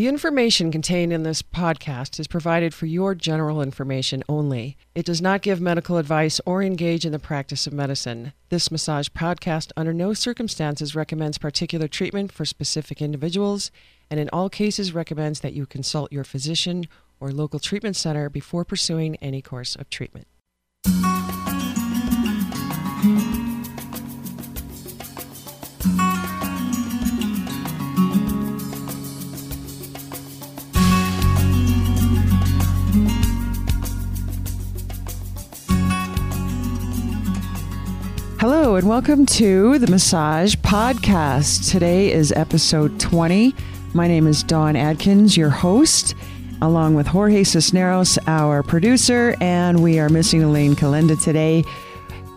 The information contained in this podcast is provided for your general information only. It does not give medical advice or engage in the practice of medicine. This massage podcast under no circumstances recommends particular treatment for specific individuals and in all cases recommends that you consult your physician or local treatment center before pursuing any course of treatment. Hello, and welcome to the Massage Podcast. Today is episode 20. My name is Dawn Adkins, your host, along with Jorge Cisneros, our producer, and we are missing Elaine Kalenda today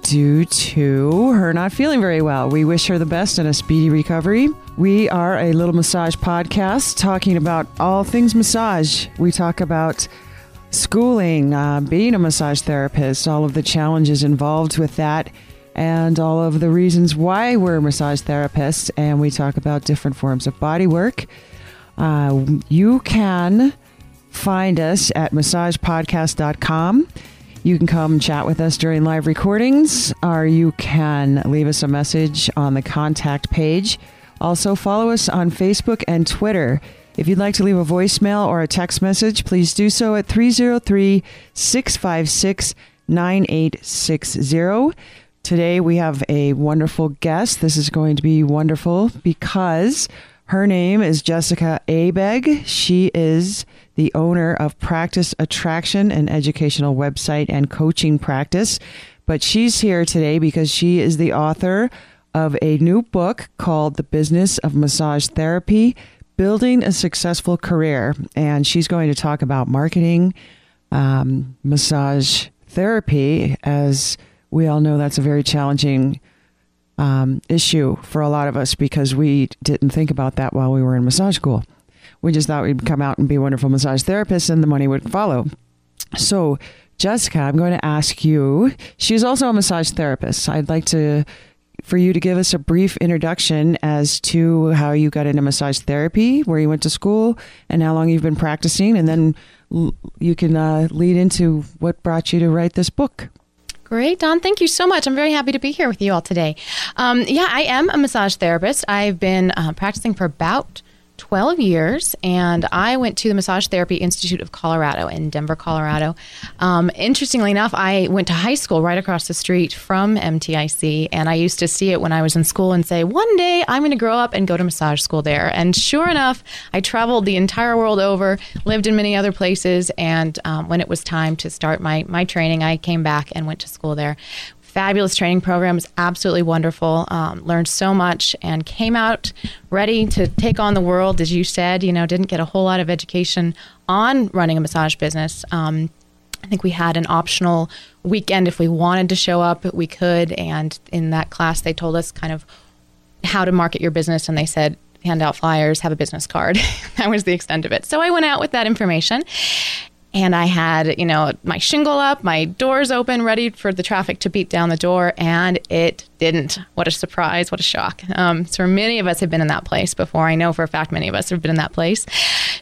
due to her not feeling very well. We wish her the best and a speedy recovery. We are a little massage podcast talking about all things massage. We talk about schooling, uh, being a massage therapist, all of the challenges involved with that and all of the reasons why we're massage therapists. And we talk about different forms of body work. Uh, you can find us at massagepodcast.com. You can come chat with us during live recordings, or you can leave us a message on the contact page. Also, follow us on Facebook and Twitter. If you'd like to leave a voicemail or a text message, please do so at 303 656 9860. Today we have a wonderful guest. This is going to be wonderful because her name is Jessica Abbott. She is the owner of Practice Attraction, an educational website and coaching practice. But she's here today because she is the author of a new book called The Business of Massage Therapy Building a Successful Career. And she's going to talk about marketing, um, massage therapy as we all know that's a very challenging um, issue for a lot of us because we didn't think about that while we were in massage school. We just thought we'd come out and be wonderful massage therapists and the money would follow. So, Jessica, I'm going to ask you. She's also a massage therapist. I'd like to for you to give us a brief introduction as to how you got into massage therapy, where you went to school, and how long you've been practicing, and then you can uh, lead into what brought you to write this book. Great, Dawn. Thank you so much. I'm very happy to be here with you all today. Um, yeah, I am a massage therapist. I've been uh, practicing for about 12 years, and I went to the Massage Therapy Institute of Colorado in Denver, Colorado. Um, interestingly enough, I went to high school right across the street from MTIC, and I used to see it when I was in school and say, one day I'm going to grow up and go to massage school there. And sure enough, I traveled the entire world over, lived in many other places, and um, when it was time to start my, my training, I came back and went to school there fabulous training program. was absolutely wonderful. Um, learned so much and came out ready to take on the world. As you said, you know, didn't get a whole lot of education on running a massage business. Um, I think we had an optional weekend if we wanted to show up, we could. And in that class, they told us kind of how to market your business, and they said hand out flyers, have a business card. that was the extent of it. So I went out with that information and I had, you know, my shingle up, my doors open, ready for the traffic to beat down the door, and it didn't. What a surprise! What a shock! Um, so many of us have been in that place before. I know for a fact many of us have been in that place.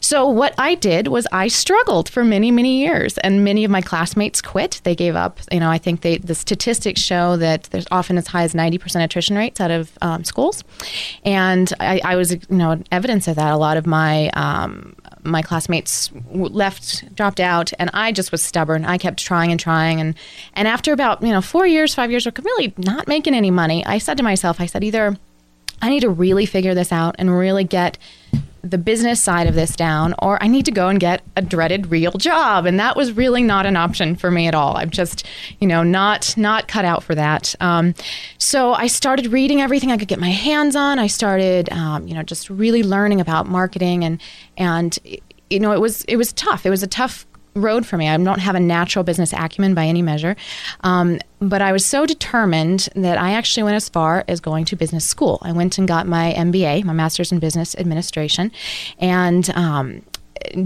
So what I did was I struggled for many, many years, and many of my classmates quit. They gave up. You know, I think they the statistics show that there's often as high as ninety percent attrition rates out of um, schools, and I, I, was, you know, evidence of that. A lot of my um, my classmates left, dropped out, and I just was stubborn. I kept trying and trying, and and after about you know four years, five years of really not making any money, I said to myself, I said either I need to really figure this out and really get the business side of this down, or I need to go and get a dreaded real job. And that was really not an option for me at all. I'm just, you know, not not cut out for that. Um, so I started reading everything I could get my hands on. I started, um, you know, just really learning about marketing and and you know, it was it was tough. It was a tough road for me. I don't have a natural business acumen by any measure. Um, but I was so determined that I actually went as far as going to business school. I went and got my MBA, my Master's in Business Administration. And um,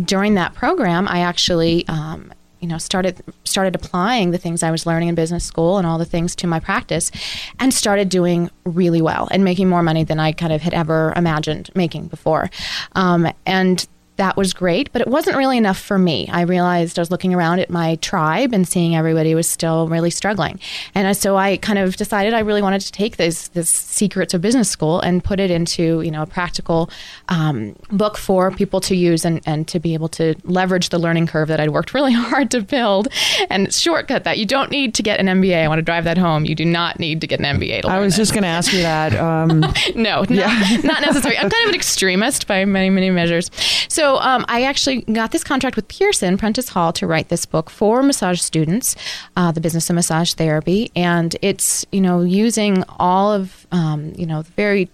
during that program, I actually. Um, you know started started applying the things I was learning in business school and all the things to my practice and started doing really well and making more money than I kind of had ever imagined making before um, and that was great, but it wasn't really enough for me. I realized I was looking around at my tribe and seeing everybody was still really struggling, and so I kind of decided I really wanted to take this this secrets of business school and put it into you know a practical um, book for people to use and and to be able to leverage the learning curve that I'd worked really hard to build and shortcut that. You don't need to get an MBA. I want to drive that home. You do not need to get an MBA. I was just going to ask you that. Um, no, yeah. not, not necessary. I'm kind of an extremist by many many measures. So so um, I actually got this contract with Pearson Prentice Hall to write this book for massage students, uh, the business of massage therapy, and it's you know using all of um, you know very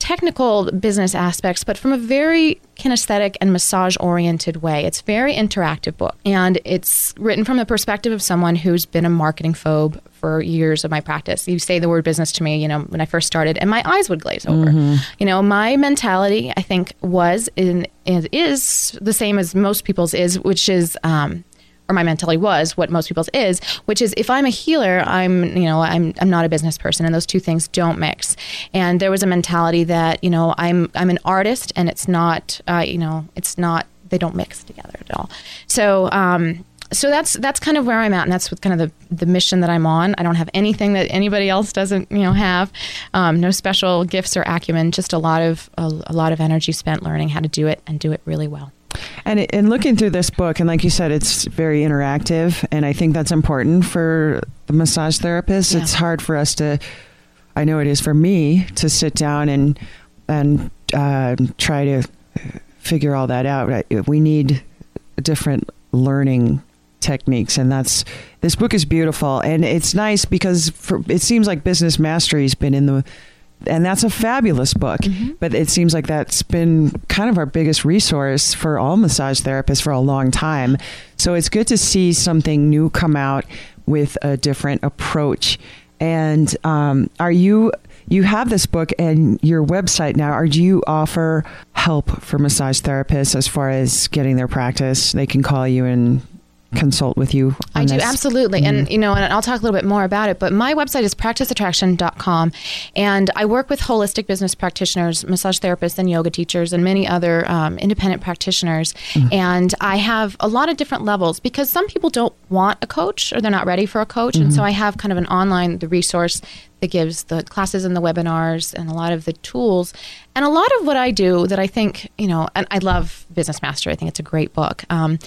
technical business aspects, but from a very kinesthetic and massage oriented way. It's a very interactive book, and it's written from the perspective of someone who's been a marketing phobe for years of my practice. You say the word business to me, you know, when I first started, and my eyes would glaze over. Mm-hmm. You know, my mentality, I think, was in is the same as most people's is, which is. Um, or my mentality was what most people's is, which is if I'm a healer, I'm you know I'm I'm not a business person, and those two things don't mix. And there was a mentality that you know I'm I'm an artist, and it's not uh, you know it's not they don't mix together at all. So um, so that's that's kind of where I'm at, and that's what kind of the, the mission that I'm on. I don't have anything that anybody else doesn't, you know, have. Um, no special gifts or acumen, just a lot of a, a, lot of energy spent learning how to do it and do it really well. And in looking through this book, and like you said, it's very interactive, and I think that's important for the massage therapist. Yeah. It's hard for us to, I know it is for me to sit down and and uh, try to figure all that out. We need different learning techniques and that's this book is beautiful and it's nice because for, it seems like business mastery's been in the and that's a fabulous book mm-hmm. but it seems like that's been kind of our biggest resource for all massage therapists for a long time so it's good to see something new come out with a different approach and um, are you you have this book and your website now. Are do you offer help for massage therapists as far as getting their practice? They can call you and consult with you I do, this? absolutely. Mm-hmm. And, you know, and I'll talk a little bit more about it, but my website is practiceattraction.com. And I work with holistic business practitioners, massage therapists, and yoga teachers, and many other um, independent practitioners. Mm-hmm. And I have a lot of different levels because some people don't want a coach or they're not ready for a coach. Mm-hmm. And so mm-hmm. I have kind of an online, the resource that gives the classes and the webinars and a lot of the tools. And a lot of what I do that I think, you know, and I love Business Mastery. I think it's a great book. Um,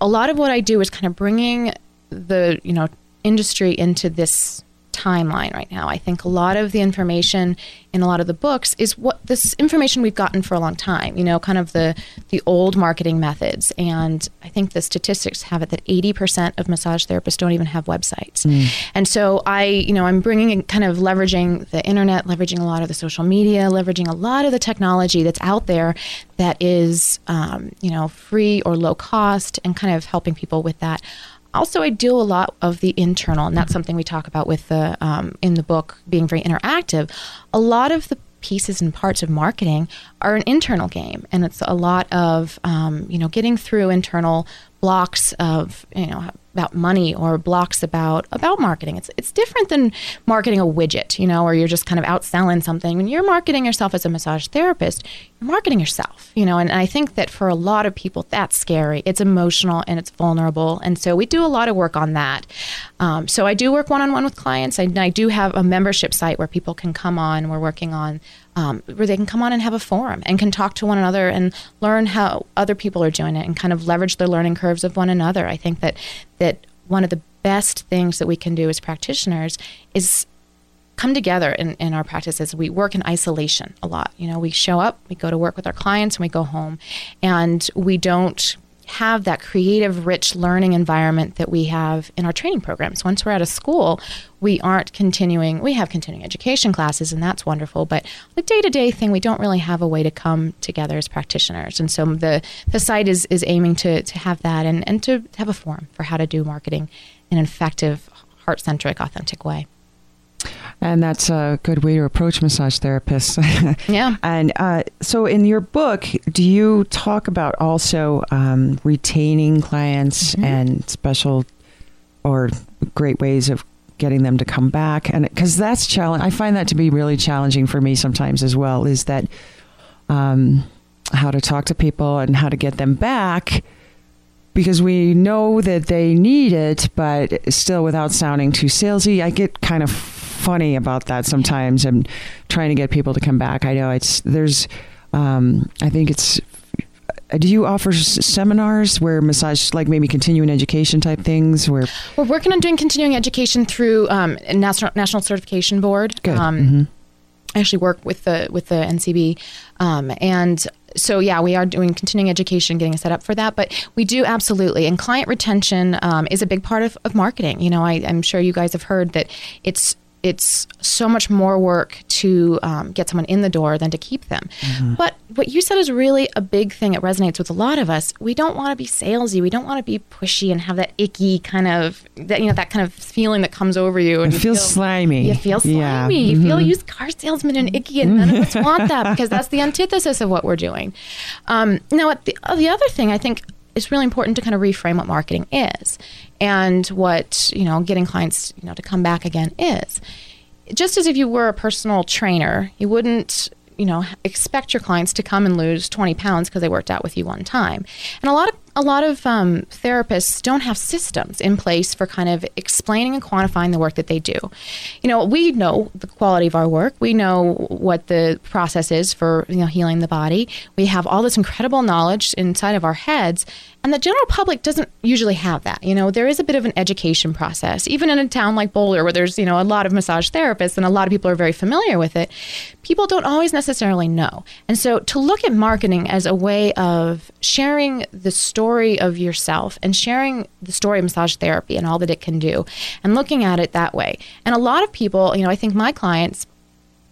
a lot of what I do is kind of bringing the, you know, industry into this timeline right now. I think a lot of the information in a lot of the books is what this information we've gotten for a long time, you know, kind of the the old marketing methods. And I think the statistics have it that 80% of massage therapists don't even have websites. Mm. And so I, you know, I'm bringing in kind of leveraging the internet, leveraging a lot of the social media, leveraging a lot of the technology that's out there that is, um, you know, free or low cost and kind of helping people with that also i do a lot of the internal and that's something we talk about with the um, in the book being very interactive a lot of the pieces and parts of marketing are an internal game and it's a lot of um, you know getting through internal blocks of you know about money or blocks about about marketing. It's it's different than marketing a widget, you know, or you're just kind of outselling something. When you're marketing yourself as a massage therapist, you're marketing yourself, you know. And I think that for a lot of people, that's scary. It's emotional and it's vulnerable, and so we do a lot of work on that. Um, so I do work one on one with clients. I, I do have a membership site where people can come on. We're working on um, where they can come on and have a forum and can talk to one another and learn how other people are doing it and kind of leverage the learning curves of one another. I think that that one of the best things that we can do as practitioners is come together in, in our practices. We work in isolation a lot. You know, we show up, we go to work with our clients, and we go home, and we don't have that creative, rich learning environment that we have in our training programs. Once we're out of school, we aren't continuing, we have continuing education classes, and that's wonderful. But the day to day thing, we don't really have a way to come together as practitioners. And so the, the site is, is aiming to, to have that and, and to have a forum for how to do marketing in an effective, heart centric, authentic way. And that's a good way to approach massage therapists. yeah. And uh, so, in your book, do you talk about also um, retaining clients mm-hmm. and special or great ways of getting them to come back? And because that's challenge, I find that to be really challenging for me sometimes as well. Is that um, how to talk to people and how to get them back because we know that they need it, but still without sounding too salesy. I get kind of funny about that sometimes. I'm trying to get people to come back. I know it's there's. Um, I think it's uh, do you offer s- seminars where massage like maybe continuing education type things where We're working on doing continuing education through um, National National Certification Board. Good. Um, Mhm. I actually work with the with the NCB, um, and so yeah, we are doing continuing education, getting set up for that. But we do absolutely, and client retention um, is a big part of, of marketing. You know, I, I'm sure you guys have heard that it's it's so much more work to um, get someone in the door than to keep them. But what you said is really a big thing It resonates with a lot of us. We don't want to be salesy. We don't want to be pushy and have that icky kind of that you know that kind of feeling that comes over you. And it you feels feel- slimy you feel slimy. Yeah. You feel Mhm. used car salesman and icky, and none of us want that because that's the antithesis of what we're doing. Um, now, the, uh, the other thing I think is really important to kind of reframe what marketing is and what you know getting clients you know to come back again is. Just as if you were a personal trainer, you wouldn't you know expect your clients to come and lose 20 pounds because they worked out with you one time and a lot of a lot of um, therapists don't have systems in place for kind of explaining and quantifying the work that they do. You know we know the quality of our work. We know what the process is for you know healing the body. We have all this incredible knowledge inside of our heads and the general public doesn't usually have that. You know there is a bit of an education process. Even in a town like boulder where there's you know a lot of massage therapists and a lot of people are very familiar with it people don't always necessarily know. And so to look at marketing as a way of sharing the story of yourself and sharing the story of massage therapy and all that it can do and looking at it that way. And a lot of people you know i think my clients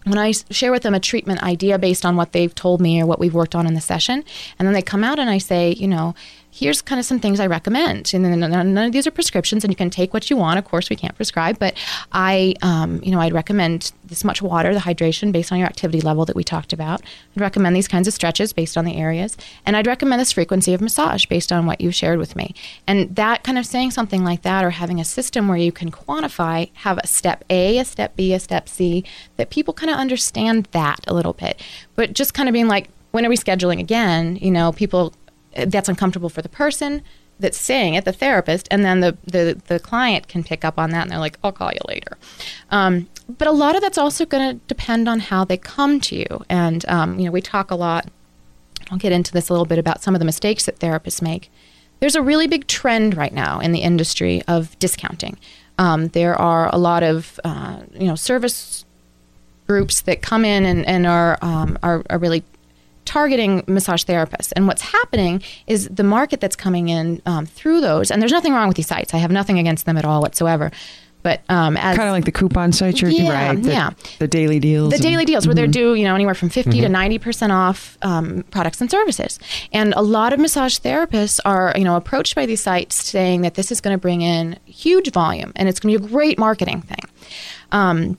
when I share with them a treatment idea based on what they've told me or what we've worked on in the session, and then they come out and I say, you know, here's kind of some things I recommend. And then none of these are prescriptions, and you can take what you want. Of course, we can't prescribe, but I, um, you know, I'd recommend this much water, the hydration based on your activity level that we talked about. I'd recommend these kinds of stretches based on the areas, and I'd recommend this frequency of massage based on what you shared with me. And that kind of saying something like that, or having a system where you can quantify, have a step A, a step B, a step C, that people kind of understand that a little bit. But just kind of being like, when are we scheduling again? You know, people that's uncomfortable for the person that's saying it, the therapist, and then the, the, the client can pick up on that and they're like, I'll call you later. Um, but a lot of that's also going to depend on how they come to you. And, um, you know, we talk a lot, I'll get into this a little bit about some of the mistakes that therapists make. There's a really big trend right now in the industry of discounting. Um, there are a lot of, uh, you know, service groups that come in and, and are, um, are, are really targeting massage therapists. And what's happening is the market that's coming in um, through those, and there's nothing wrong with these sites. I have nothing against them at all whatsoever. But um, as kind of like the coupon sites you're Yeah, right the, yeah. the daily deals the and- daily deals where they're due, you know, anywhere from 50 to 90 percent off um, products and services. And a lot of massage therapists are, you know, approached by these sites saying that this is going to bring in huge volume and it's going to be a great marketing thing. Um,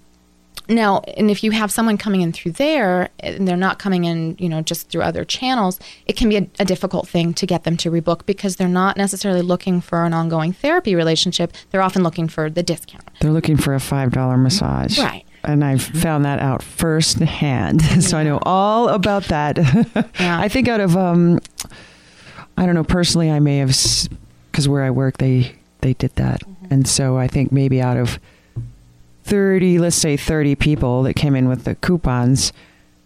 now, and if you have someone coming in through there and they're not coming in, you know, just through other channels, it can be a, a difficult thing to get them to rebook because they're not necessarily looking for an ongoing therapy relationship. They're often looking for the discount. they're looking for a five dollar massage Right. and I've found that out firsthand. so I know all about that. Yeah. I think out of um, I don't know personally, I may have because where I work they they did that, and so I think maybe out of thirty, let's say thirty people that came in with the coupons,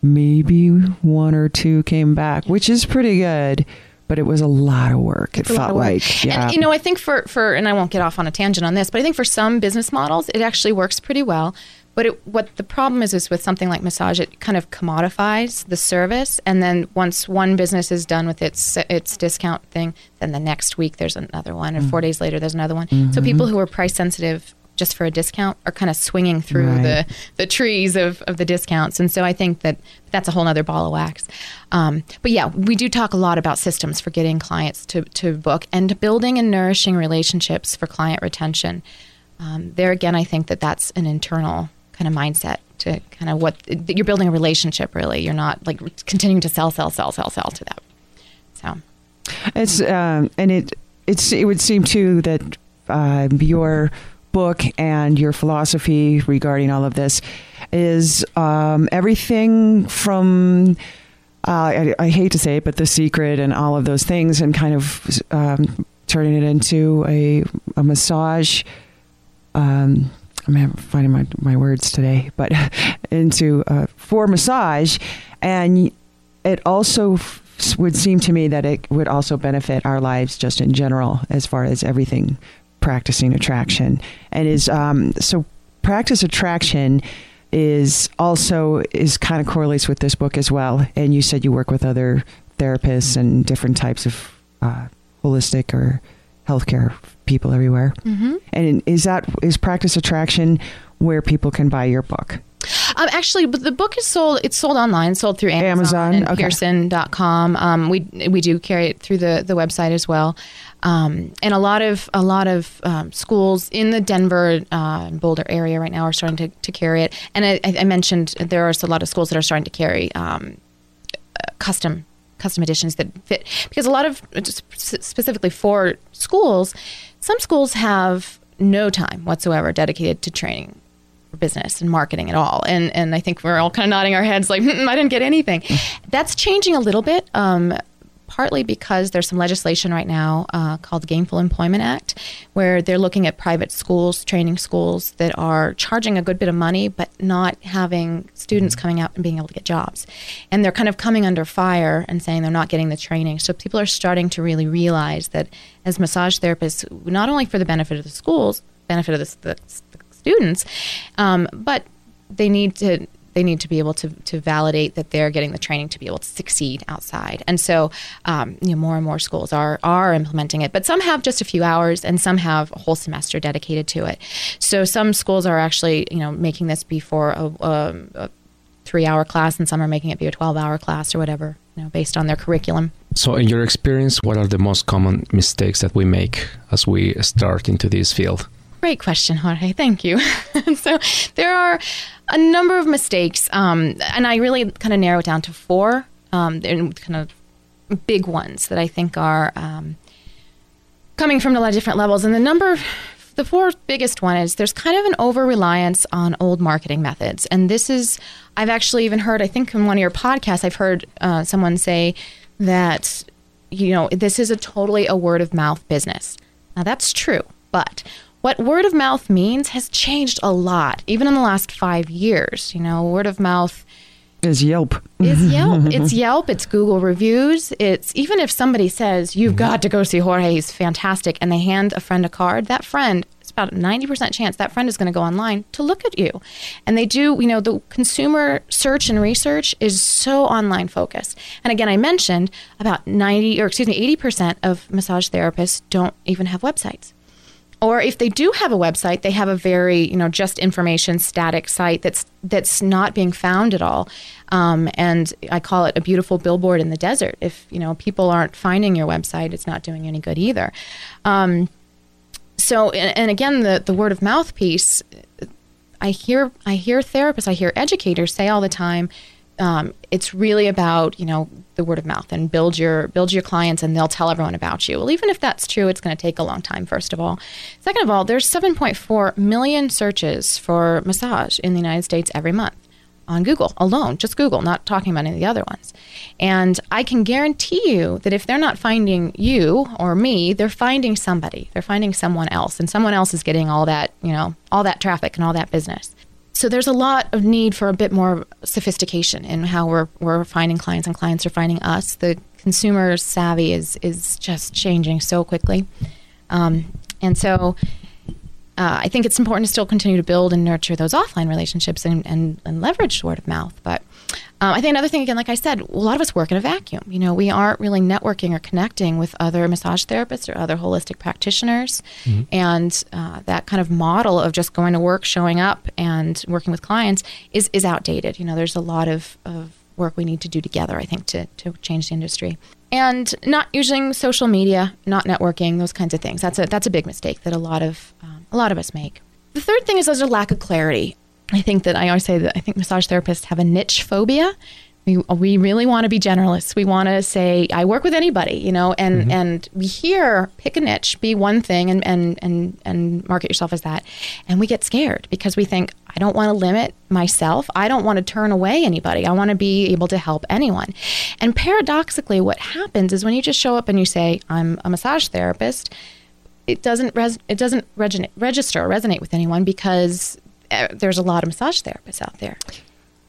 maybe one or two came back, which is pretty good. But it was a lot of work. It felt like, yeah. And you know, I think for for and I won't get off on a tangent on this, but I think for some business models, it actually works pretty well. But it, what the problem is is with something like massage, it kind of commodifies the service, and then once one business is done with its its discount thing, then the next week there's another one, and four Mm-hmm. days later there's another one. So people who are price sensitive just for a discount are kind of swinging through Right. the the trees of, of the discounts. And so I think that that's a whole other ball of wax. Um, but yeah, we do talk a lot about systems for getting clients to, to book and building and nourishing relationships for client retention. Um, there again, I think that that's an internal kind of mindset to kind of what that you're building a relationship really. You're not like continuing to sell, sell, sell, sell, sell to them. So It's um, and it it's it would seem too that uh, your book and your philosophy regarding all of this is um, everything from I, I, hate to say it, but The Secret and all of those things, and kind of um, turning it into a, a massage. Um, I'm finding my, my words today, but into uh, for massage. And it also would seem to me that it would also benefit our lives just in general, as far as everything practicing attraction. And is um, so practice attraction is also is kind of correlates with this book as well. And you said you work with other therapists and different types of uh, holistic or healthcare people everywhere. Mm-hmm. And is that is practice attraction where people can buy your book? Um, actually, but the book is sold. It's sold online, sold through Amazon, Amazon and okay. Pearson.com. Um, we we do carry it through the, the website as well, um, and a lot of a lot of um, schools in the Denver uh, Boulder area right now are starting to, to carry it. And I, I mentioned there are a lot of schools that are starting to carry um, custom custom editions that fit because a lot of specifically for schools, some schools have no time whatsoever dedicated to training business and marketing at all. And and I think we're all kind of nodding our heads like mm, I didn't get anything. That's changing a little bit. Um, partly because there's some legislation right now uh, called the Gainful Employment Act, where they're looking at private schools, training schools that are charging a good bit of money, but not having students coming out and being able to get jobs. And they're kind of coming under fire and saying they're not getting the training. So people are starting to really realize that as massage therapists, not only for the benefit of the schools, benefit of the, the students, um, but they need to they need to be able to, to validate that they're getting the training to be able to succeed outside. And so, um, you know, more and more schools are are implementing it, but some have just a few hours, and some have a whole semester dedicated to it. So some schools are actually, you know, making this be for a, a, a three hour class, and some are making it be a twelve hour class or whatever, you know, based on their curriculum. So, in your experience, what are the most common mistakes that we make as we start into this field? Great question, Jorge. Thank you. so there are a number of mistakes, um, and I really kind of narrow it down to four. Um, kind of big ones that I think are um, coming from a lot of different levels. And the number, the four biggest one is there's kind of an over reliance on old marketing methods. And this is, I've actually even heard, I think in one of your podcasts, I've heard uh, someone say that, you know, this is a totally a word of mouth business. Now that's true, but what word of mouth means has changed a lot, even in the last five years. You know, word of mouth is Yelp. Is Yelp. it's Yelp. It's Google reviews. It's even if somebody says you've mm-hmm. got to go see Jorge, he's fantastic, and they hand a friend a card, that friend it's about a 90% chance that friend is going to go online to look at you. And they do, you know, the consumer search and research is so online focused. And again, I mentioned about 90 or excuse me, 80% of massage therapists don't even have websites or if they do have a website, they have a very you know just information static site that's that's not being found at all. Um, and I call it a beautiful billboard in the desert. If you know people aren't finding your website, it's not doing any good either. Um, so and, and again, the the word of mouth piece. I hear I hear therapists, I hear educators say all the time, um, it's really about you know the word of mouth and build your build your clients and they'll tell everyone about you. Well even if that's true it's going to take a long time first of all. Second of all there's 7.4 million searches for massage in the united states every month on google alone just google not talking about any of the other ones. And i can guarantee you that if they're not finding you or me they're finding somebody. They're finding someone else and someone else is getting all that you know all that traffic and all that business so there's a lot of need for a bit more sophistication in how we're we're finding clients and clients are finding us. The consumer savvy is is just changing so quickly, um, and so uh, I think it's important to still continue to build and nurture those offline relationships and, and, and leverage word of mouth. But um, I think another thing, again, like I said, a lot of us work in a vacuum. You know, we aren't really networking or connecting with other massage therapists or other holistic practitioners. Mm-hmm. And uh, that kind of model of just going to work, showing up, and working with clients is, is outdated. You know, there's a lot of, of work we need to do together, I think, to, to change the industry and not using social media, not networking, those kinds of things. That's a that's a big mistake that a lot of um, a lot of us make. The third thing is there's a lack of clarity. I think that I always say that I think massage therapists have a niche phobia. We, we really want to be generalists. We want to say, I work with anybody, you know, and, Mm-hmm. and we hear pick a niche, be one thing and, and, and, and market yourself as that. And we get scared because we think, I don't want to limit myself. I don't want to turn away anybody. I want to be able to help anyone. And paradoxically, what happens is when you just show up and you say, I'm a massage therapist, it doesn't res- it doesn't regi- register or resonate with anyone because Uh, there's a lot of massage therapists out there.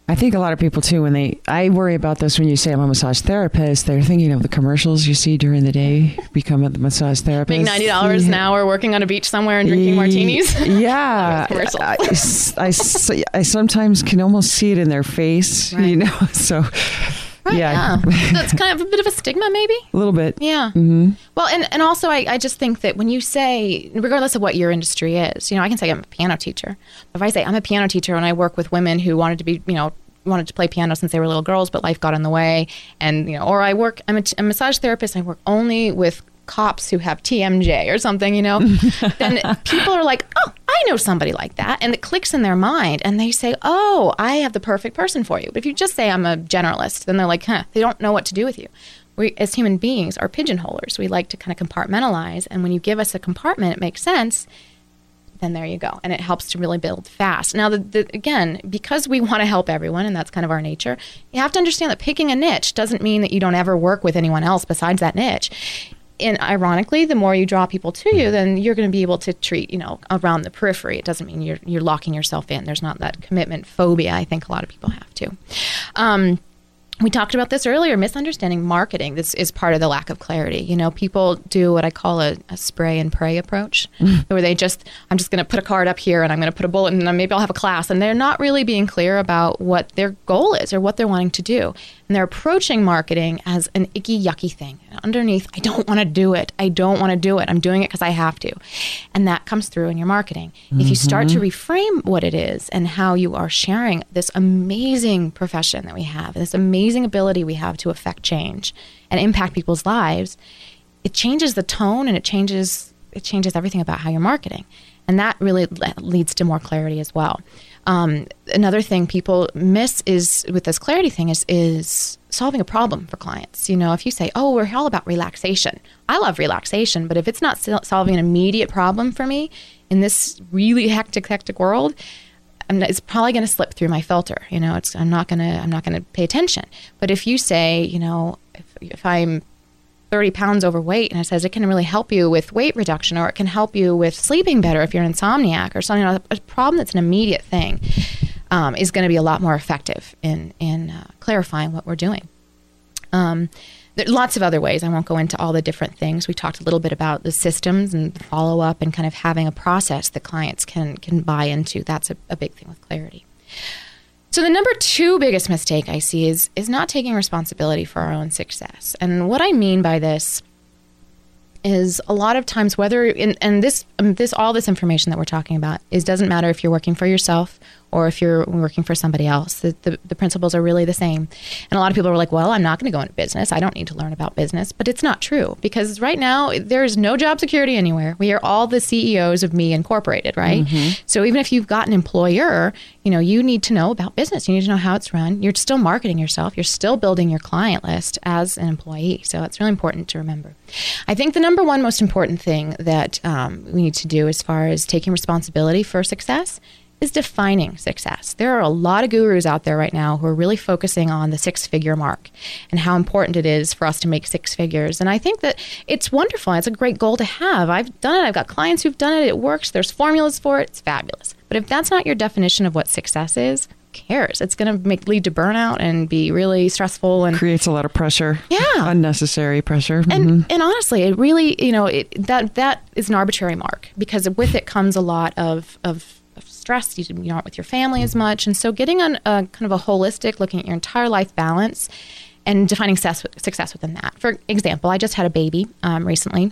I think a lot of people too, when they, I worry about this when you say I'm a massage therapist, they're thinking of the commercials you see during the day, become a massage therapist. Make ninety dollars an hour working on a beach somewhere and drinking martinis. Yeah. Commercial. I, I, I- I sometimes can almost see it in their face, you know, so Right, yeah, that's kind of a bit of a stigma, maybe. a little bit. Yeah. hmm Well, and, and also, I, I just think that when you say, regardless of what your industry is, you know, I can say I'm a piano teacher. If I say I'm a piano teacher and I work with women who wanted to be, you know, wanted to play piano since they were little girls, but life got in the way, and you know, or I work, I'm a massage therapist. And I work only with cops who have TMJ or something, you know, then people are like, oh, I know somebody like that, and it clicks in their mind, and they say, oh, I have the perfect person for you. But if you just say I'm a generalist, then they're like, huh, they don't know what to do with you we as human beings are pigeonholers. We like to kind of compartmentalize, and when you give us a compartment, it makes sense. Then there you go, and it helps to really build fast. Now, the, the, again, because we want to help everyone, and that's kind of our nature, you have to understand that picking a niche doesn't mean that you don't ever work with anyone else besides that niche. And ironically, the more you draw people to you, then you're going to be able to treat, you know, around the periphery. It doesn't mean you're you're locking yourself in. There's not that commitment phobia. I think a lot of people have to. Um, we talked about this earlier misunderstanding marketing this is part of the lack of clarity you know people do what i call a, a spray and pray approach where they just i'm just going to put a card up here and i'm going to put a bullet and then maybe i'll have a class and they're not really being clear about what their goal is or what they're wanting to do and they're approaching marketing as an icky yucky thing underneath i don't want to do it. I don't want to do it. I'm doing it because i have to. And that comes through in your marketing. If you start to mm-hmm. reframe what it is and how you are sharing this amazing profession that we have this amazing ability we have to affect change and impact people's lives it changes the tone and it changes it changes everything about how you're marketing. And that really le- leads to more clarity as well um, another thing people miss is with this clarity thing is is solving a problem for clients you know if you say oh we're all about relaxation i love relaxation but if it's not solving an immediate problem for me in this really hectic hectic world not, it's probably going to slip through my filter. You know, it's I'm not going to I'm not to pay attention. But if you say, you know, if, if I'm 30 pounds overweight and it says it can really help you with weight reduction or it can help you with sleeping better if you're an insomniac or something, a problem that's an immediate thing um, is going to be a lot more effective in in uh, clarifying what we're doing. Um, there are lots of other ways. I won't go into all the different things. We talked a little bit about the systems and the follow up and kind of having a process that clients can can buy into. That's a, a big thing with clarity. So the number two biggest mistake I see is is not taking responsibility for our own success. And what I mean by this is a lot of times whether in, and this um, this all this information that we're talking about is doesn't matter if you're working for yourself or if you're working for somebody else the, the, the principles are really the same. And a lot of people are like well i'm not going to go into business. I don't need to learn about business. But it's not true because right now there is no job security anywhere. We are all the ceos of me incorporated right? So even if you've got an employer you know you need to know about business. You need to know how it's run. You're still marketing yourself. You're still building your client list as an employee. So it's really important to remember. I think the number one most important thing that um, we need to do as far as taking responsibility for success is defining success. There are a lot of gurus out there right now who are really focusing on the six figure mark and how important it is for us to make six figures. And I think that it's wonderful. It's a great goal to have. I've done it. I've got clients who've done it. It works. There's formulas for it. It's fabulous. But if that's not your definition of what success is, who cares? It's going to make lead to burnout and be really stressful and Creates a lot of pressure. Yeah. Unnecessary pressure. and Mhm. and honestly, it really you know it, that that is an arbitrary mark because with it comes a lot of of, of stress. You, you aren't with your family as much, and so getting on a kind of a holistic, looking at your entire life balance, and defining success success within that. For example, I just had a baby um, recently.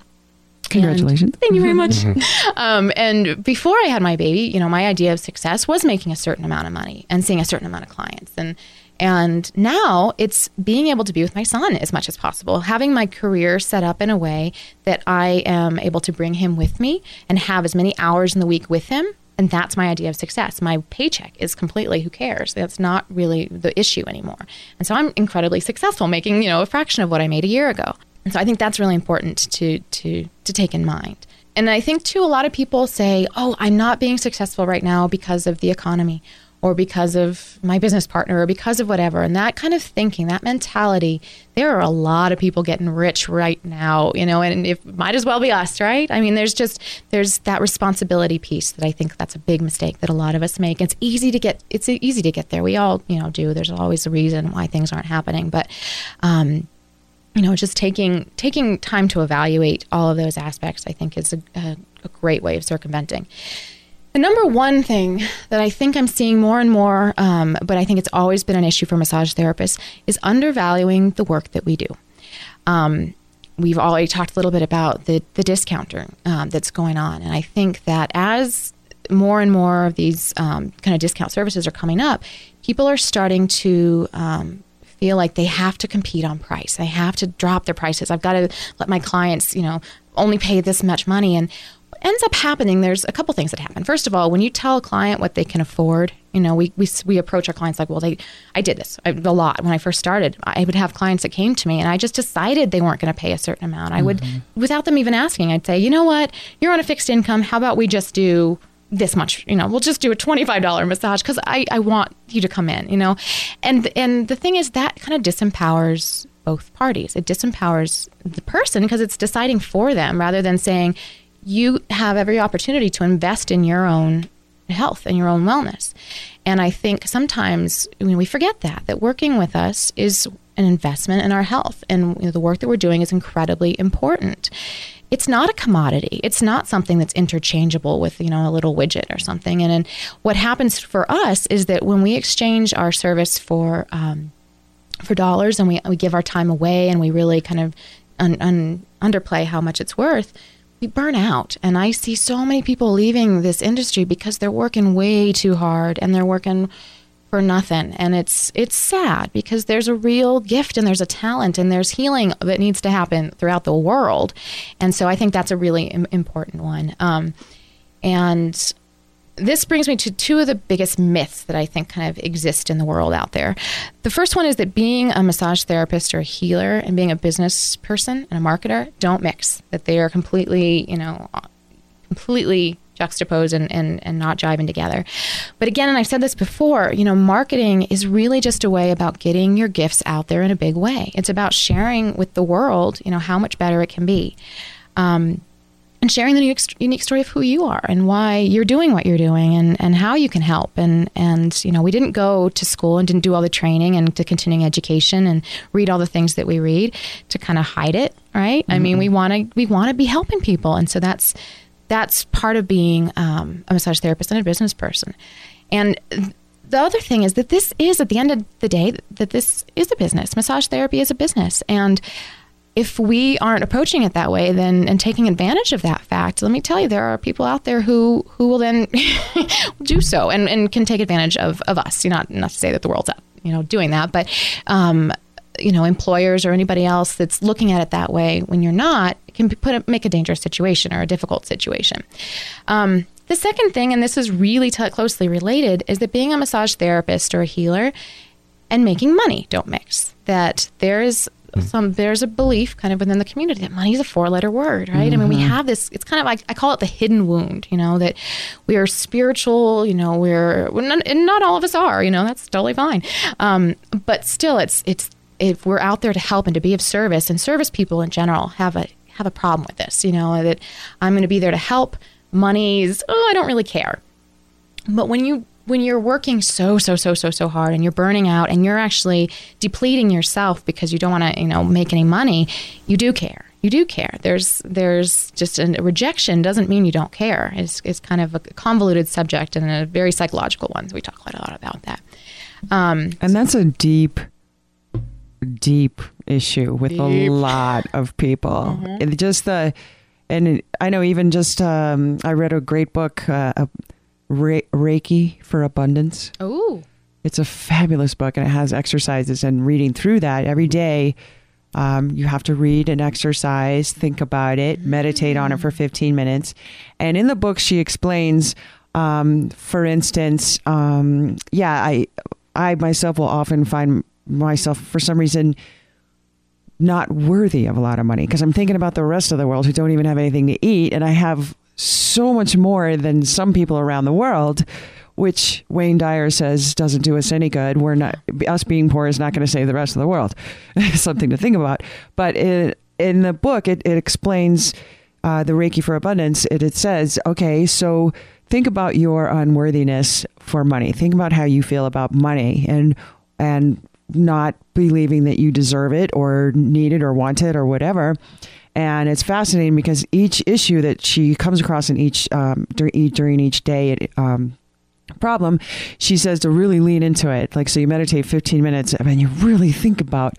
Congratulations. And- thank you very much. um, and before I had my baby, you know, my idea of success was making a certain amount of money and seeing a certain amount of clients. And and now it's being able to be with my son as much as possible, having my career set up in a way that I am able to bring him with me and have as many hours in the week with him then that's my idea of success. My paycheck is completely who cares. That's not really the issue anymore. And so I'm incredibly successful making, you know, a fraction of what I made a year ago. And so I think that's really important to to to take in mind. And I think too a lot of people say, "Oh, I'm not being successful right now because of the economy or because of my business partner or because of whatever. And that kind of thinking, that mentality, there are a lot of people getting rich right now, you know, and it might as well be us, right? I mean, there's just there's that responsibility piece that I think that's a big mistake that a lot of us make. It's easy to get it's easy to get there. We all, you know, do. There's always a reason why things aren't happening, but um you know, just taking taking time to evaluate all of those aspects, I think, is a, a, a great way of circumventing. The number one thing that I think I'm seeing more and more, um, but I think it's always been an issue for massage therapists, is undervaluing the work that we do. Um, we've already talked a little bit about the, the discounting um, that's going on. And I think that as more and more of these um, kind of discount services are coming up, people are starting to um, feel like they have to compete on price. They have to drop their prices. I've got to let my clients, you know, only pay this much money. And ends up happening, there's a couple things that happen. First of all, when you tell a client what they can afford, you know, we, we, we approach our clients like, well, they, I did this a lot when I first started. I would have clients that came to me and I just decided they weren't going to pay a certain amount. I would, mm-hmm. without them even asking, I'd say, you know what, you're on a fixed income. How about we just do this much you know we'll just do a $25 massage because I, I want you to come in you know and and the thing is that kind of disempowers both parties it disempowers the person because it's deciding for them rather than saying you have every opportunity to invest in your own health and your own wellness. And I think sometimes we forget that that working with us is an investment in our health, and you know, the work that we're doing is incredibly important. It's not a commodity. It's not something that's interchangeable with you know a little widget or something. And, and what happens for us is that when we exchange our service for um, for dollars and we, we give our time away and we really kind of un, un, underplay how much it's worth, we burn out. And I see so many people leaving this industry because they're working way too hard and they're working for nothing. And it's it's sad because there's a real gift and there's a talent and there's healing that needs to happen throughout the world. And so I think that's a really Im- important one. Um, and this brings me to two of the biggest myths that I think kind of exist in the world out there. The first one is that being a massage therapist or a healer and being a business person and a marketer don't mix, that they are completely, you know, completely juxtaposed and, and, and not jiving together. But again, and I've said this before, you know, marketing is really just a way about getting your gifts out there in a big way. It's about sharing with the world, you know, how much better it can be. Um, and sharing the unique story of who you are and why you're doing what you're doing and, and how you can help. And, and, you know, we didn't go to school and didn't do all the training and to continuing education and read all the things that we read to kind of hide it, right? Mm-hmm. I mean, we mm-hmm. want to, we want to be helping people. And so that's, that's part of being um, a massage therapist and a business person. And the other thing is that this is, at the end of the day, that this is a business. Massage therapy is a business. And, if we aren't approaching it that way then and taking advantage of that fact let me tell you there are people out there who who will then do so and, and can take advantage of, of us you know, not not to say that the world's out you know doing that but um, you know employers or anybody else that's looking at it that way when you're not can put a, make a dangerous situation or a difficult situation um, the second thing and this is really t- closely related is that being a massage therapist or a healer and making money don't mix that there is. Some there's a belief kind of within the community that money is a four letter word right mm-hmm. i mean we mm-hmm. have this it's kind of like i call it the hidden wound you know that we are spiritual you know we're not, and not all of us are you know that's totally fine um, but still it's it's if we're out there to help and to be of service and service people in general have a have a problem with this you know that i'm going to be there to help money's oh i don't really care but when you when you're working so so so so so hard and you're burning out and you're actually depleting yourself because you don't want to you know make any money you do care. You do care. There's there's just a rejection doesn't mean you don't care. It's, it's kind of a convoluted subject and a very psychological one so we talk quite a lot about that. Um, and that's a deep deep issue with deep. a lot of people. Mm-hmm. just the and I know even just um, I read a great book, uh, Re- Reiki for Abundance. Oh. It's a fabulous book and it has exercises and reading through that every day. Um, you have to read an exercise, think about it, meditate on it for 15 minutes. And in the book, she explains Um, for instance, um, yeah, I I myself will often find myself for some reason not worthy of a lot of money because I'm thinking about the rest of the world who don't even have anything to eat, and I have so much more than some people around the world. Which Wayne Dyer says doesn't do us any good. We're not us being poor is not going to save the rest of the world. Something to think about. But it, in the book, it, it explains uh, the Reiki for Abundance. It, it says, okay, so think about your unworthiness for money. Think about how you feel about money and and not believing that you deserve it or need it or want it or whatever. And it's fascinating because each issue that she comes across in each um, during, during each day um, problem, she says to really lean into it. Like, so you meditate 15 minutes and you really think about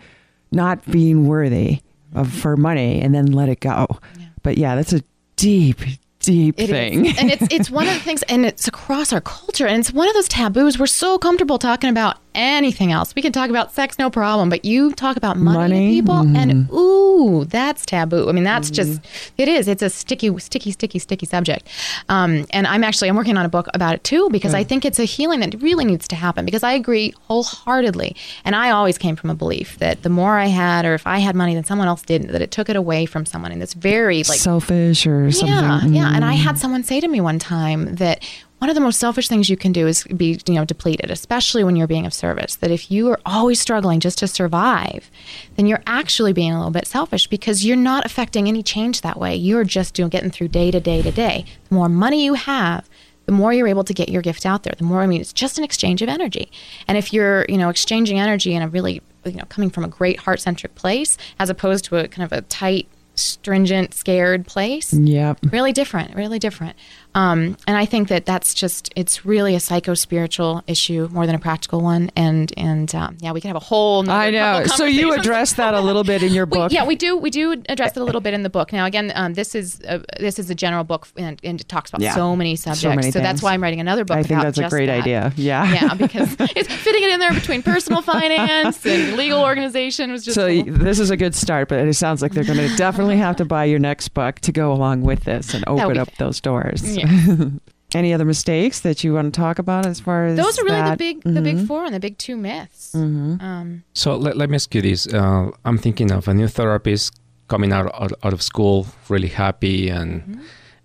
not being worthy of for money and then let it go. Yeah. But yeah, that's a deep, deep it thing. Is. And it's it's one of the things and it's across our culture and it's one of those taboos we're so comfortable talking about anything else. We can talk about sex, no problem, but you talk about money, money? to people, mm-hmm. and ooh, that's taboo. I mean, that's mm-hmm. just it is. It's a sticky, sticky, sticky, sticky subject. Um, and I'm actually I'm working on a book about it too because I think it's a healing that really needs to happen. Because I agree wholeheartedly, and I always came from a belief that the more I had, or if I had money, then someone else didn't. That it took it away from someone, and it's very like selfish or something. Yeah, mm-hmm. yeah. And I had someone say to me one time that one of the most selfish things you can do is be you know depleted especially when you're being of service. That if you are always struggling just to survive then you're actually being a little bit selfish because you're not affecting any change that way. You're just doing getting through day to day to day. The more money you have the more you're able to get your gift out there. The more i mean it's just an exchange of energy. And if you're you know exchanging energy in a really you know coming from a great heart centric place as opposed to a kind of a tight stringent scared place yeah really different really different um, and I think that that's just it's really a psycho spiritual issue more than a practical one. And and um, yeah, we can have a whole. I know. So you address that a little bit in your book. We, yeah, we do. We do address it a little bit in the book. Now, again, um, this is a, this is a general book and, and it talks about yeah. so many subjects. So, many so that's why I'm writing another book. I think that's a great that. idea. Yeah. Yeah, because it's fitting it in there between personal finance and legal organization was just. So cool. this is a good start, but it sounds like they're going to definitely have to buy your next book to go along with this and open up those doors. Yeah. Any other mistakes that you want to talk about as far as those are really that? the big mm-hmm. the big four and the big two myths. Mm-hmm. Um, so let, let me ask you this: uh, I'm thinking of a new therapist coming out out, out of school, really happy and mm-hmm.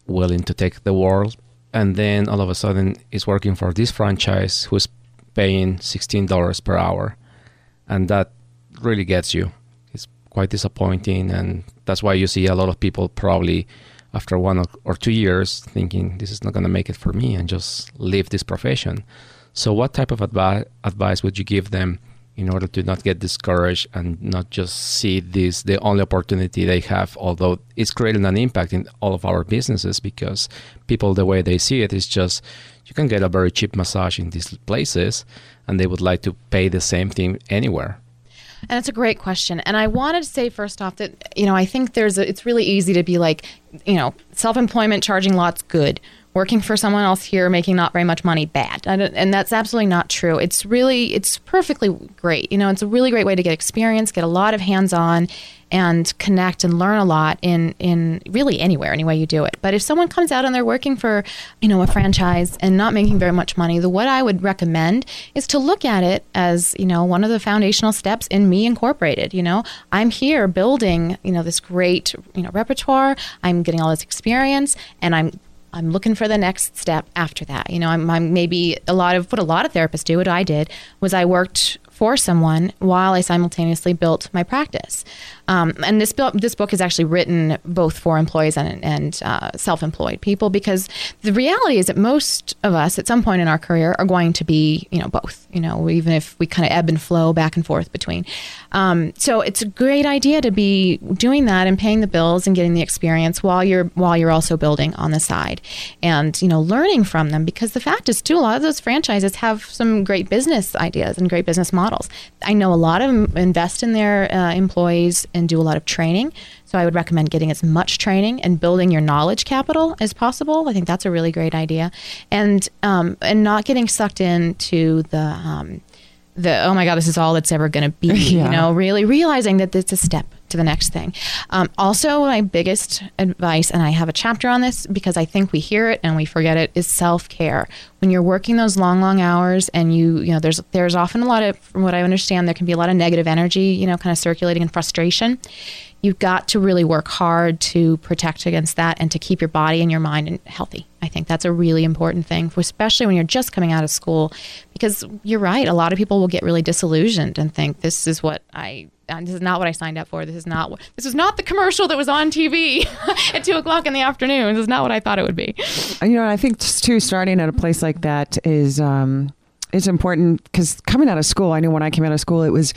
willing to take the world, and then all of a sudden is working for this franchise who's paying sixteen dollars per hour, and that really gets you. It's quite disappointing, and that's why you see a lot of people probably after one or two years thinking this is not going to make it for me and just leave this profession. So, what type of advi- advice would you give them in order to not get discouraged and not just see this the only opportunity they have? Although it's creating an impact in all of our businesses because people, the way they see it, is just you can get a very cheap massage in these places and they would like to pay the same thing anywhere. And it's a great question. And I wanted to say first off that, you know, I think there's a, it's really easy to be like, you know, self employment, charging lots, good. Working for someone else here, making not very much money, bad. And that's absolutely not true. It's really, it's perfectly great. You know, it's a really great way to get experience, get a lot of hands on, and connect and learn a lot in in really anywhere any way you do it but if someone comes out and they're working for you know a franchise and not making very much money the what i would recommend is to look at it as you know one of the foundational steps in me incorporated you know i'm here building you know this great you know repertoire i'm getting all this experience and i'm I'm looking for the next step after that. You know, I'm, I'm, maybe a lot of what a lot of therapists do, what I did was I worked for someone while I simultaneously built my practice. Um, and this this book is actually written both for employees and, and uh, self-employed people because the reality is that most of us at some point in our career are going to be you know both you know even if we kind of ebb and flow back and forth between. Um, so it's a great idea to be doing that and paying the bills and getting the experience while you're while you're also building on the side and you know learning from them because the fact is too a lot of those franchises have some great business ideas and great business models. I know a lot of them invest in their uh, employees and do a lot of training. So I would recommend getting as much training and building your knowledge capital as possible. I think that's a really great idea, and um, and not getting sucked into the um, the oh my god this is all it's ever going to be. Yeah. You know, really realizing that it's a step to the next thing. Um, also, my biggest advice, and I have a chapter on this because I think we hear it and we forget it, is self care. When you're working those long, long hours, and you, you know, there's there's often a lot of, from what I understand, there can be a lot of negative energy, you know, kind of circulating and frustration. You've got to really work hard to protect against that and to keep your body and your mind healthy. I think that's a really important thing, especially when you're just coming out of school, because you're right. A lot of people will get really disillusioned and think this is what I this is not what I signed up for. This is not this is not the commercial that was on TV at two o'clock in the afternoon. This is not what I thought it would be. You know, I think too, starting at a place like that is um, it's important because coming out of school, I know when I came out of school, it was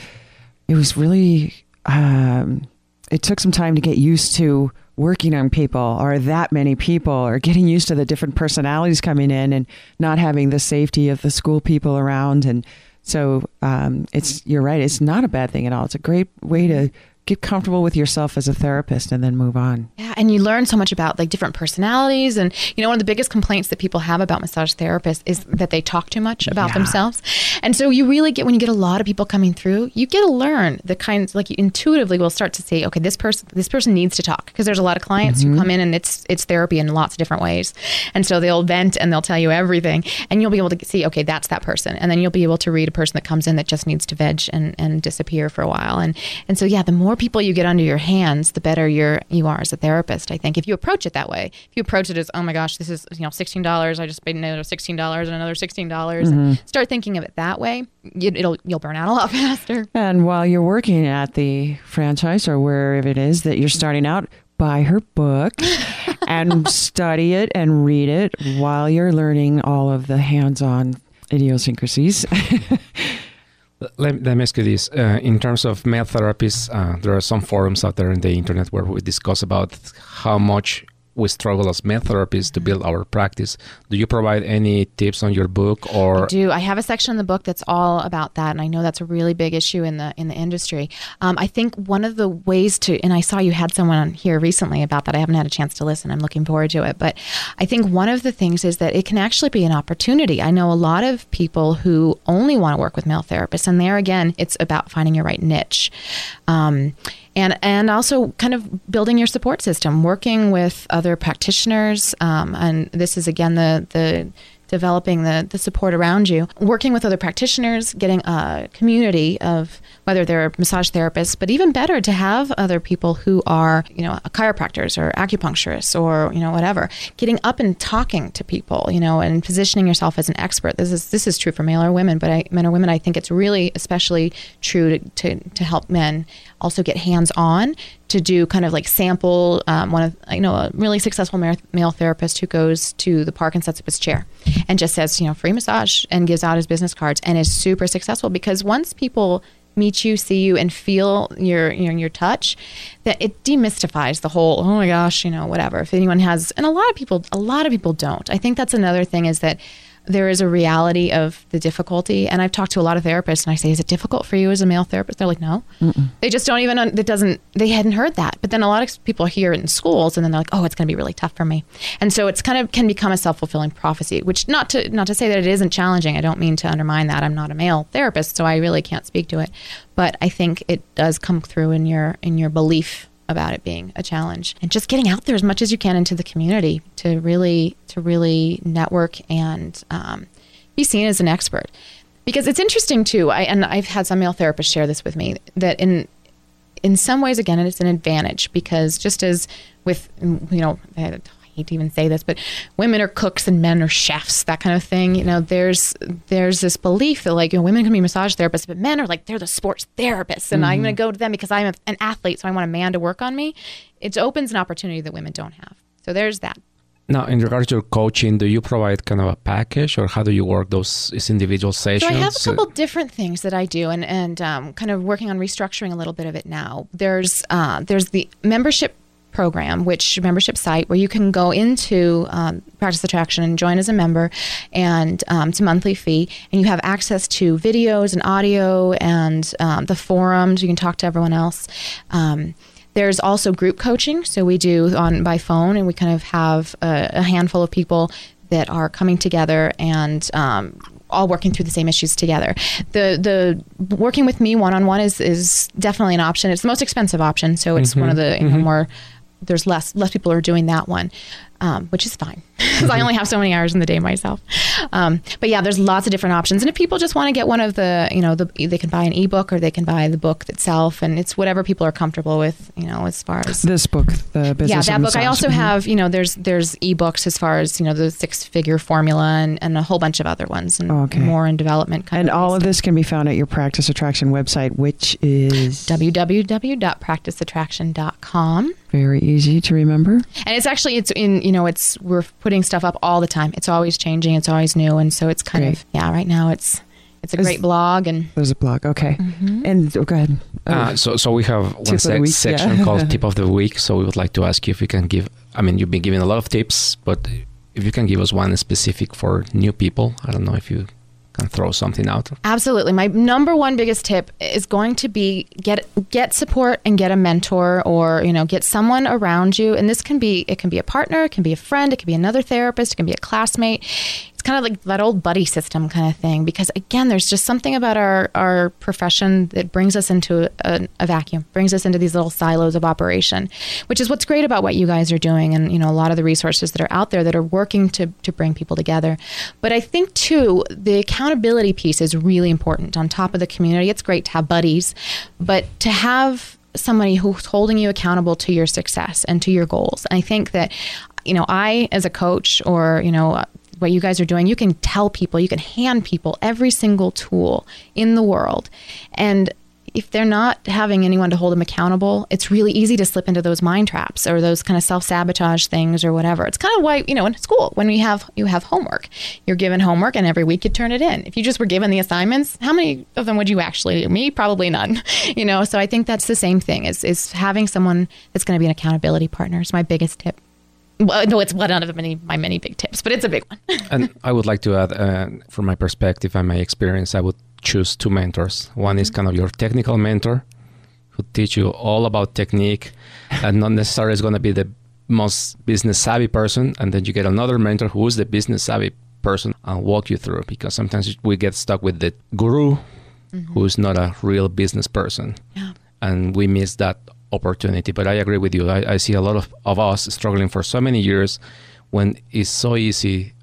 it was really um, it took some time to get used to working on people or that many people or getting used to the different personalities coming in and not having the safety of the school people around and so um, it's you're right. It's not a bad thing at all. It's a great way to get comfortable with yourself as a therapist and then move on. Yeah, and you learn so much about like different personalities and you know one of the biggest complaints that people have about massage therapists is that they talk too much about yeah. themselves. And so you really get when you get a lot of people coming through, you get to learn the kinds like you intuitively will start to see, okay, this person this person needs to talk because there's a lot of clients mm-hmm. who come in and it's it's therapy in lots of different ways. And so they'll vent and they'll tell you everything and you'll be able to see, okay, that's that person. And then you'll be able to read a person that comes in that just needs to veg and and disappear for a while. And and so yeah, the more people you get under your hands, the better you're you are as a therapist. I think if you approach it that way, if you approach it as, oh my gosh, this is you know sixteen dollars, I just paid another sixteen dollars and another sixteen dollars, mm-hmm. start thinking of it that way, it'll you'll burn out a lot faster. And while you're working at the franchise or wherever it is that you're starting out, buy her book and study it and read it while you're learning all of the hands-on idiosyncrasies. Let, let, me ask you this: uh, in terms of male therapists, uh, there are some forums out there in the internet where we discuss about how much we struggle as male therapists to build our practice. Do you provide any tips on your book or I do. I have a section in the book that's all about that and I know that's a really big issue in the in the industry. Um, I think one of the ways to and I saw you had someone on here recently about that. I haven't had a chance to listen. I'm looking forward to it. But I think one of the things is that it can actually be an opportunity. I know a lot of people who only want to work with male therapists and there again it's about finding your right niche. Um, and and also kind of building your support system, working with other practitioners. Um, and this is again the the developing the, the support around you, working with other practitioners, getting a community of whether they're massage therapists, but even better to have other people who are, you know, chiropractors or acupuncturists or, you know, whatever, getting up and talking to people, you know, and positioning yourself as an expert. This is this is true for male or women, but I, men or women, I think it's really especially true to, to, to help men also get hands on to do kind of like sample um, one of you know a really successful male therapist who goes to the park and sets up his chair and just says you know free massage and gives out his business cards and is super successful because once people meet you, see you, and feel your your, touch, that it demystifies the whole. Oh my gosh, you know, whatever. If anyone has, and a lot of people, a lot of people don't. I think that's another thing is that there is a reality of the difficulty. And I've talked to a lot of therapists and I say, is it difficult for you as a male therapist? They're like, no. Mm-mm. They just don't even, it doesn't, they hadn't heard that. But then a lot of people hear it in schools and then they're like, oh, it's going to be really tough for me. And so it's kind of can become a self fulfilling prophecy, which not to, not to say that it isn't challenging. I don't mean to undermine that. I'm not a male therapist, so I really can't speak to it. But I think it does come through in your, in your belief about it being a challenge. And just getting out there as much as you can into the community to really to really network and um, be seen as an expert. Because it's interesting too I, and i've had some male therapists share this with me that in in some ways again it's an advantage because just as with you know hate to even say this, but women are cooks and men are chefs, that kind of thing. You know, there's there's this belief that like you know, women can be massage therapists, but men are like they're the sports therapists, and mm-hmm. I'm going to go to them because I'm a, an athlete, so I want a man to work on me. It opens an opportunity that women don't have. So there's that. Now, in regards to your coaching, do you provide kind of a package, or how do you work those individual sessions? So I have a couple different things that I do, and and um, kind of working on restructuring a little bit of it now. There's uh, there's the membership program, which membership site where you can go into um, Practice Attraction and join as a member, and um, it's a monthly fee, and you have access to videos and audio and um, the forums. You can talk to everyone else. Um, there's also group coaching, so we do on by phone, and we kind of have a, a handful of people that are coming together and um, all working through the same issues together. The the working with me one on one is is definitely an option. It's the most expensive option, so it's one of the you know, more there's less less people are doing that one, um, which is fine because I only have so many hours in the day myself. Um, but yeah, there's lots of different options, and if people just want to get one of the, you know, the, they can buy an ebook or they can buy the book itself, and it's whatever people are comfortable with, you know, as far as this book, the business. Yeah, that book. I also Mhm. have, you know, there's there's ebooks as far as you know the six figure formula and, and a whole bunch of other ones and Okay. more in development. Kind And of all of this can be found at your practice attraction website, which is www.practiceattraction.com. very easy to remember. and it's actually it's in you know it's we're putting stuff up all the time it's always changing it's always new and so it's kind Great. of yeah right now it's it's a Is- great blog and There's a blog. Okay. Mm-hmm. And oh, go ahead. Oh, Uh, so, so we have one of sec- week, section yeah. called Tip of the Week. So we would like to ask you if you can give. I mean, you've been giving a lot of tips, but if you can give us one specific for new people, I don't know if you can throw something out. Absolutely. My number one biggest tip is going to be get get support and get a mentor or, you know, get someone around you. And this can be it can be a partner, it can be a friend, it can be another therapist, it can be a classmate. It's kind of like that old buddy system kind of thing because again, there's just something about our our profession that brings us into a, a vacuum, brings us into these little silos of operation, which is what's great about what you guys are doing and, you know, a lot of the resources that are out there that are working to to bring people together. But I think too, the accountability piece is really important on top of the community. It's great to have buddies, but to have somebody who's holding you accountable to your success and to your goals. I think that, you know, I as a coach or, you know, what you guys are doing, you can tell people, you can hand people every single tool in the world. And if they're not having anyone to hold them accountable, it's really easy to slip into those mind traps or those kind of self sabotage things or whatever. It's kind of why you know in school when we have you have homework, you're given homework and every week you turn it in. If you just were given the assignments, how many of them would you actually do? Me, probably none. You know, so I think that's the same thing. Is is having someone that's going to be an accountability partner is my biggest tip. Well, no, it's one of the many my many big tips, but it's a big one. and I would like to add, uh, from my perspective and my experience, I would choose two mentors. One is kind of your technical mentor, who teach you all about technique, and not necessarily is going to be the most business savvy person. And then you get another mentor who is the business savvy person and walk you through. Because sometimes we get stuck with the guru, who is not a real business person, Yeah. and we miss that opportunity. But I agree with you. I, I see a lot of, of us struggling for so many years when it's so easy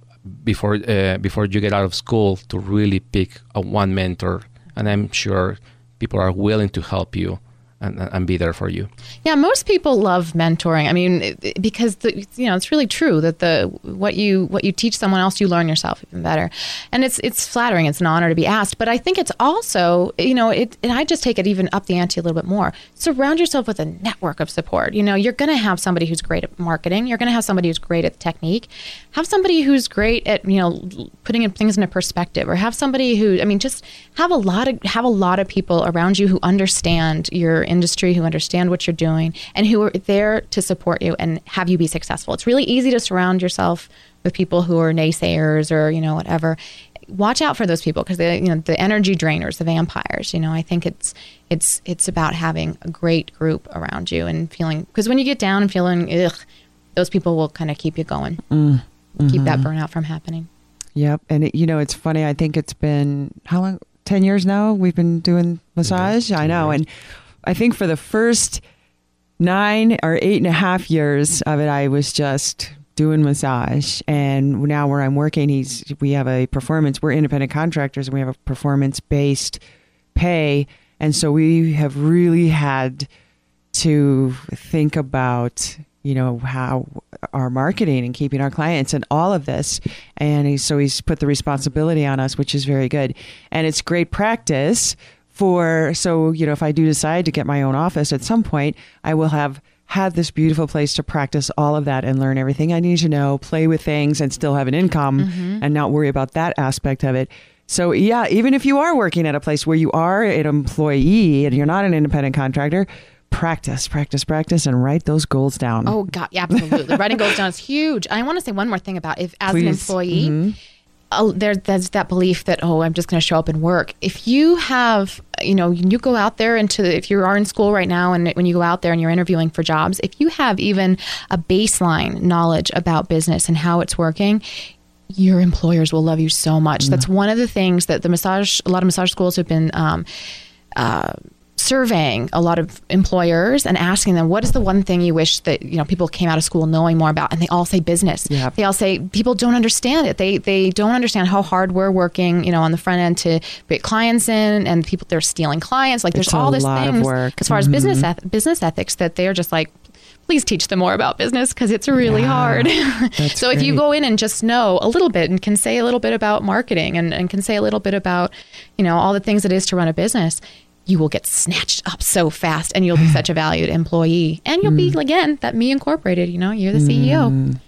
before uh, before you get out of school to really pick a one mentor, and I'm sure people are willing to help you and, and be there for you. Yeah, most people love mentoring. I mean, because the, you know it's really true that the what you what you teach someone else, you learn yourself even better, and it's it's flattering. It's an honor to be asked, but I think it's also you know it. And I just take it even up the ante a little bit more. Surround yourself with a network of support. You know, you're going to have somebody who's great at marketing. You're going to have somebody who's great at technique. Have somebody who's great at you know putting in things into perspective, or have somebody who I mean, just have a lot of have a lot of people around you who understand your industry, who understand what you're doing, and who are there to support you and have you be successful. It's really easy to surround yourself with people who are naysayers or you know whatever. Watch out for those people because they, you know, the energy drainers, the vampires. You know, I think it's it's it's about having a great group around you and feeling because when you get down and feeling ugh, those people will kind of keep you going, mm-hmm. keep that burnout from happening. Yep. And it, you know, it's funny. I think it's been how long? 10 years now we've been doing massage. Mm-hmm. I know. And I think for the first nine or eight and a half years of it, I was just doing massage. And now where I'm working, he's, we have a performance, we're independent contractors and we have a performance based pay. And so we have really had to think about you know how our marketing and keeping our clients and all of this and he, so he's put the responsibility on us which is very good and it's great practice for so you know if i do decide to get my own office at some point i will have had this beautiful place to practice all of that and learn everything i need to know play with things and still have an income mm-hmm. and not worry about that aspect of it so yeah even if you are working at a place where you are an employee and you're not an independent contractor practice, practice, practice, and write those goals down. Oh God, yeah, absolutely. Writing goals down is huge. I want to say one more thing about if as an Please. employee, mm-hmm. Uh, there there's that belief that oh, I'm just going to show up and work. If you have, you know, you go out there into if you are in school right now, and when you go out there and you're interviewing for jobs, if you have even a baseline knowledge about business and how it's working. your employers will love you so much. Mm. That's one of the things that the massage, a lot of massage schools have been um, uh, surveying a lot of employers and asking them what is the one thing you wish that you know people came out of school knowing more about? And they all say business. They all say people don't understand it. They they don't understand how hard we're working you know on the front end to get clients in and people they're stealing clients. Like it's there's all this things as far mm-hmm. as business eth- business ethics that they're just like please teach them more about business because it's really yeah, hard. so if you go in and just know a little bit and can say a little bit about marketing and, and can say a little bit about, you know, all the things it is to run a business, you will get snatched up so fast and you'll be such a valued employee. And you'll mm. be, again, that me incorporated, you know, you're the CEO. Mm. No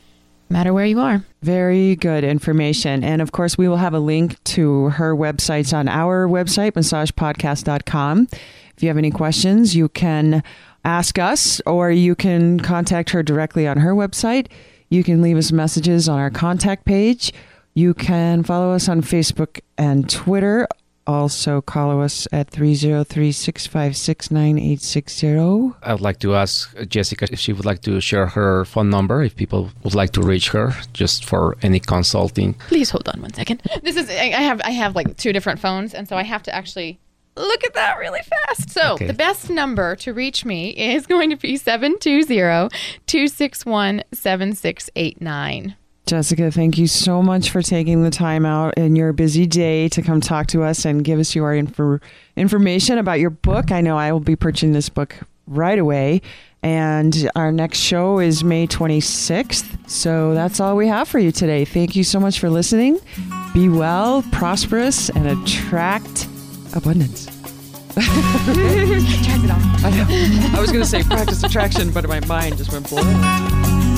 matter where you are. Very good information. And of course, we will have a link to her websites on our website, massagepodcast.com. If you have any questions, you can ask us, or you can contact her directly on her website. You can leave us messages on our contact page. You can follow us on Facebook and Twitter. Also, call us at 303 656 9860. I would like to ask Jessica if she would like to share her phone number if people would like to reach her just for any consulting. Please hold on one second. This is, I have, I have like two different phones, and so I have to actually Look at that really fast. So, okay. the best number to reach me is going to be 720 261 7689. Jessica, thank you so much for taking the time out in your busy day to come talk to us and give us your info- information about your book. I know I will be purchasing this book right away. And our next show is May 26th. So that's all we have for you today. Thank you so much for listening. Be well, prosperous, and attract abundance. I. I was going to say practice attraction, but my mind just went blank.